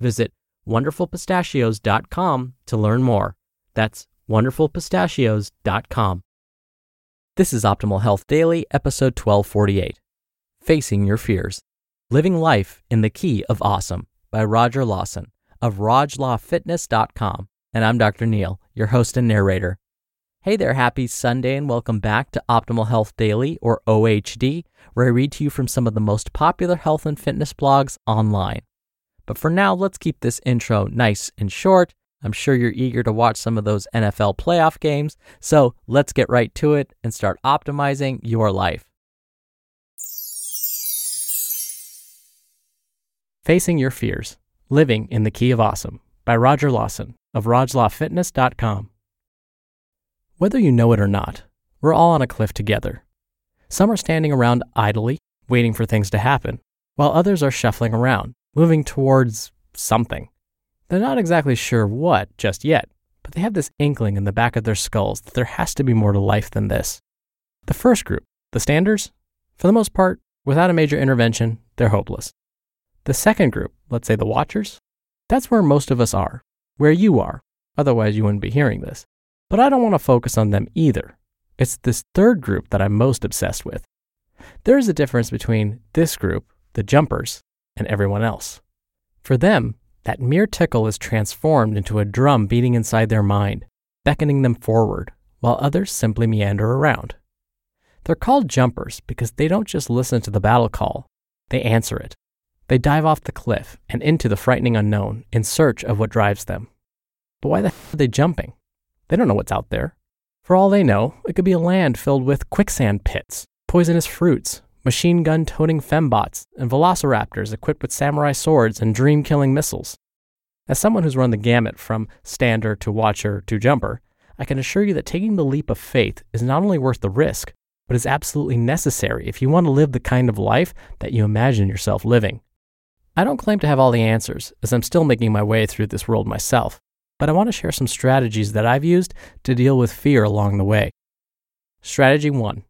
Visit wonderfulpistachios.com to learn more. That's wonderfulpistachios.com. This is Optimal Health Daily, episode 1248 Facing Your Fears Living Life in the Key of Awesome by Roger Lawson of RogLawFitness.com. And I'm Dr. Neil, your host and narrator. Hey there, happy Sunday, and welcome back to Optimal Health Daily, or OHD, where I read to you from some of the most popular health and fitness blogs online. But for now, let's keep this intro nice and short. I'm sure you're eager to watch some of those NFL playoff games, so let's get right to it and start optimizing your life. Facing Your Fears Living in the Key of Awesome by Roger Lawson of RogLawFitness.com. Whether you know it or not, we're all on a cliff together. Some are standing around idly, waiting for things to happen, while others are shuffling around, moving towards something. They're not exactly sure what just yet, but they have this inkling in the back of their skulls that there has to be more to life than this. The first group, the standers, for the most part, without a major intervention, they're hopeless. The second group, let's say the watchers, that's where most of us are, where you are, otherwise you wouldn't be hearing this. But I don't want to focus on them either. It's this third group that I'm most obsessed with. There is a difference between this group, the jumpers, and everyone else. For them, that mere tickle is transformed into a drum beating inside their mind, beckoning them forward, while others simply meander around. They're called jumpers because they don't just listen to the battle call, they answer it. They dive off the cliff and into the frightening unknown in search of what drives them. But why the hell are they jumping? They don't know what's out there. For all they know, it could be a land filled with quicksand pits, poisonous fruits, machine gun toting fembots, and velociraptors equipped with samurai swords and dream killing missiles. As someone who's run the gamut from stander to watcher to jumper, I can assure you that taking the leap of faith is not only worth the risk, but is absolutely necessary if you want to live the kind of life that you imagine yourself living. I don't claim to have all the answers, as I'm still making my way through this world myself but I want to share some strategies that I've used to deal with fear along the way. Strategy 1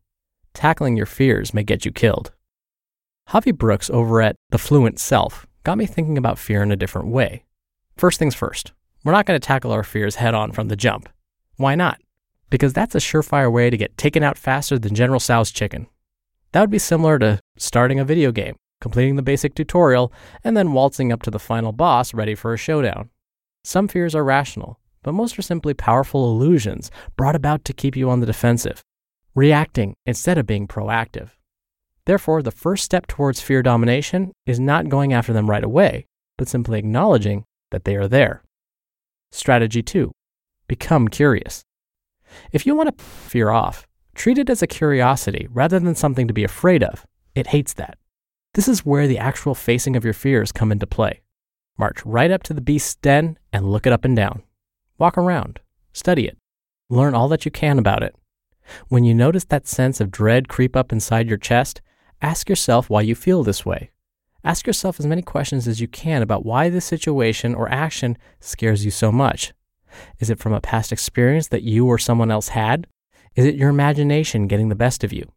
Tackling your fears may get you killed. Havi Brooks over at The Fluent Self got me thinking about fear in a different way. First things first, we're not going to tackle our fears head on from the jump. Why not? Because that's a surefire way to get taken out faster than General Tso's chicken. That would be similar to starting a video game, completing the basic tutorial, and then waltzing up to the final boss ready for a showdown. Some fears are rational, but most are simply powerful illusions brought about to keep you on the defensive, reacting instead of being proactive. Therefore, the first step towards fear domination is not going after them right away, but simply acknowledging that they are there. Strategy 2 Become curious. If you want to fear off, treat it as a curiosity rather than something to be afraid of. It hates that. This is where the actual facing of your fears come into play. March right up to the beast's den and look it up and down. Walk around, study it, learn all that you can about it. When you notice that sense of dread creep up inside your chest, ask yourself why you feel this way. Ask yourself as many questions as you can about why this situation or action scares you so much. Is it from a past experience that you or someone else had? Is it your imagination getting the best of you?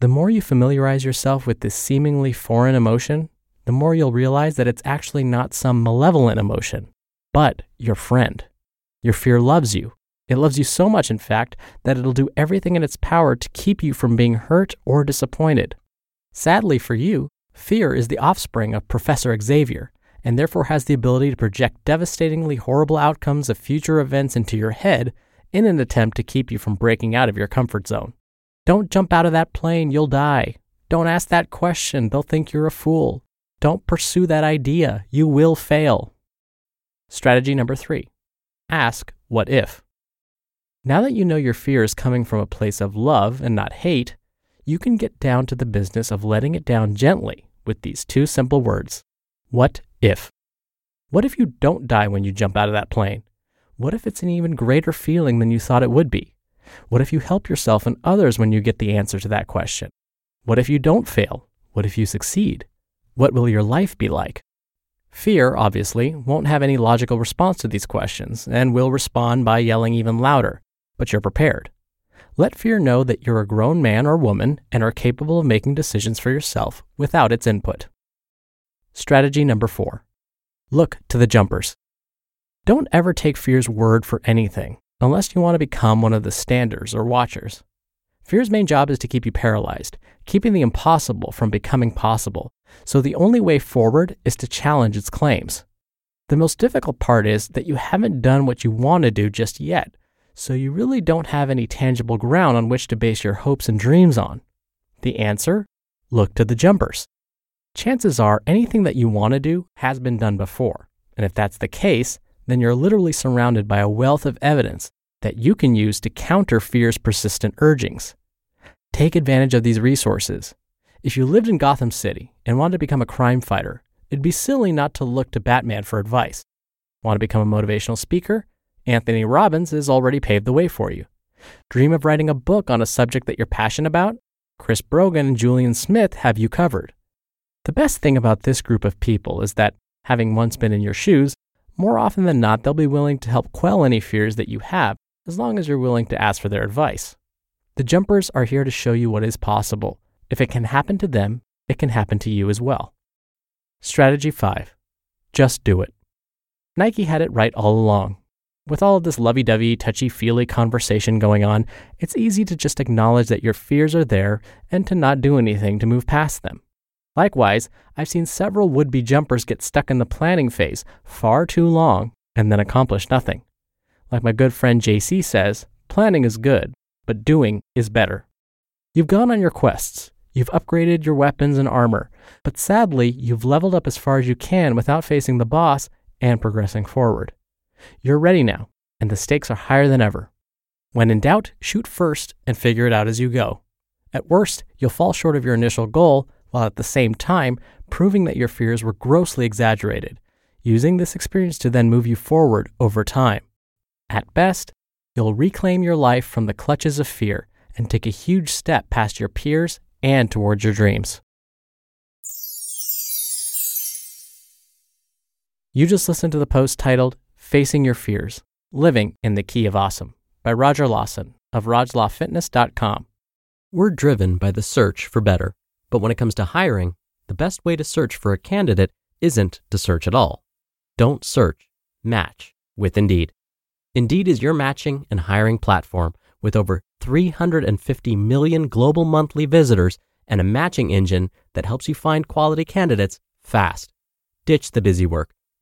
The more you familiarize yourself with this seemingly foreign emotion, the more you'll realize that it's actually not some malevolent emotion, but your friend. Your fear loves you. It loves you so much, in fact, that it'll do everything in its power to keep you from being hurt or disappointed. Sadly for you, fear is the offspring of Professor Xavier, and therefore has the ability to project devastatingly horrible outcomes of future events into your head in an attempt to keep you from breaking out of your comfort zone. Don't jump out of that plane, you'll die. Don't ask that question, they'll think you're a fool. Don't pursue that idea, you will fail. Strategy number three ask, What if? Now that you know your fear is coming from a place of love and not hate, you can get down to the business of letting it down gently with these two simple words What if? What if you don't die when you jump out of that plane? What if it's an even greater feeling than you thought it would be? What if you help yourself and others when you get the answer to that question? What if you don't fail? What if you succeed? What will your life be like? Fear, obviously, won't have any logical response to these questions and will respond by yelling even louder, but you're prepared. Let fear know that you're a grown man or woman and are capable of making decisions for yourself without its input. Strategy number four look to the jumpers. Don't ever take fear's word for anything unless you want to become one of the standers or watchers. Fear's main job is to keep you paralyzed, keeping the impossible from becoming possible, so the only way forward is to challenge its claims. The most difficult part is that you haven't done what you want to do just yet, so you really don't have any tangible ground on which to base your hopes and dreams on. The answer? Look to the jumpers. Chances are anything that you want to do has been done before, and if that's the case, then you're literally surrounded by a wealth of evidence that you can use to counter fear's persistent urgings. Take advantage of these resources. If you lived in Gotham City and wanted to become a crime fighter, it'd be silly not to look to Batman for advice. Want to become a motivational speaker? Anthony Robbins has already paved the way for you. Dream of writing a book on a subject that you're passionate about? Chris Brogan and Julien Smith have you covered. The best thing about this group of people is that, having once been in your shoes, more often than not, they'll be willing to help quell any fears that you have as long as you're willing to ask for their advice. The jumpers are here to show you what is possible. If it can happen to them, it can happen to you as well. Strategy 5 Just do it. Nike had it right all along. With all of this lovey dovey, touchy feely conversation going on, it's easy to just acknowledge that your fears are there and to not do anything to move past them. Likewise, I've seen several would be jumpers get stuck in the planning phase far too long and then accomplish nothing. Like my good friend JC says, planning is good, but doing is better. You've gone on your quests, you've upgraded your weapons and armor, but sadly, you've leveled up as far as you can without facing the boss and progressing forward. You're ready now, and the stakes are higher than ever. When in doubt, shoot first and figure it out as you go. At worst, you'll fall short of your initial goal, while at the same time proving that your fears were grossly exaggerated, using this experience to then move you forward over time. At best, you'll reclaim your life from the clutches of fear and take a huge step past your peers and towards your dreams. You just listened to the post titled Facing Your Fears Living in the Key of Awesome by Roger Lawson of RogLawFitness.com. We're driven by the search for better, but when it comes to hiring, the best way to search for a candidate isn't to search at all. Don't search, match with Indeed. Indeed is your matching and hiring platform with over 350 million global monthly visitors and a matching engine that helps you find quality candidates fast. Ditch the busy work.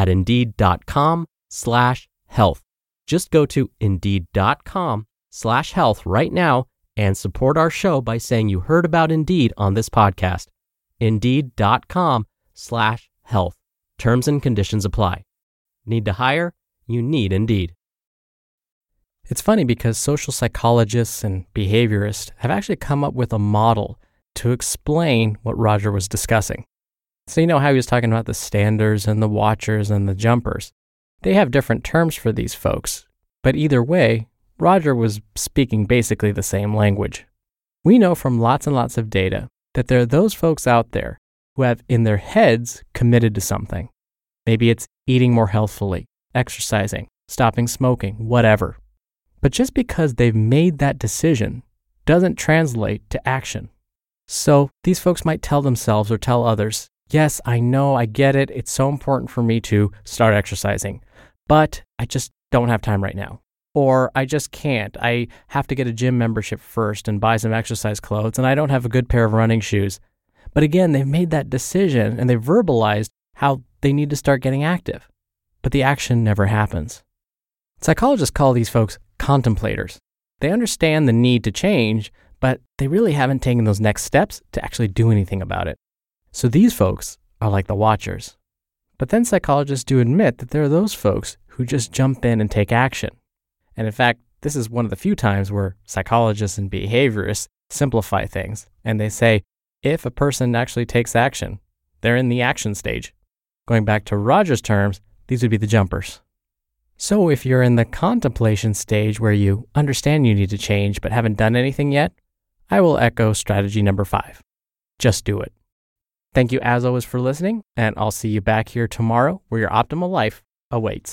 at indeed.com slash health. Just go to indeed.com slash health right now and support our show by saying you heard about Indeed on this podcast. Indeed.com slash health. Terms and conditions apply. Need to hire? You need Indeed. It's funny because social psychologists and behaviorists have actually come up with a model to explain what Roger was discussing. So, you know how he was talking about the standers and the watchers and the jumpers? They have different terms for these folks, but either way, Roger was speaking basically the same language. We know from lots and lots of data that there are those folks out there who have in their heads committed to something. Maybe it's eating more healthfully, exercising, stopping smoking, whatever. But just because they've made that decision doesn't translate to action. So these folks might tell themselves or tell others, Yes, I know, I get it. It's so important for me to start exercising, but I just don't have time right now. Or I just can't. I have to get a gym membership first and buy some exercise clothes, and I don't have a good pair of running shoes. But again, they've made that decision and they've verbalized how they need to start getting active. But the action never happens. Psychologists call these folks contemplators. They understand the need to change, but they really haven't taken those next steps to actually do anything about it. So these folks are like the watchers. But then psychologists do admit that there are those folks who just jump in and take action. And in fact, this is one of the few times where psychologists and behaviorists simplify things and they say if a person actually takes action, they're in the action stage. Going back to Roger's terms, these would be the jumpers. So if you're in the contemplation stage where you understand you need to change but haven't done anything yet, I will echo strategy number five just do it. Thank you as always for listening, and I'll see you back here tomorrow where your optimal life awaits.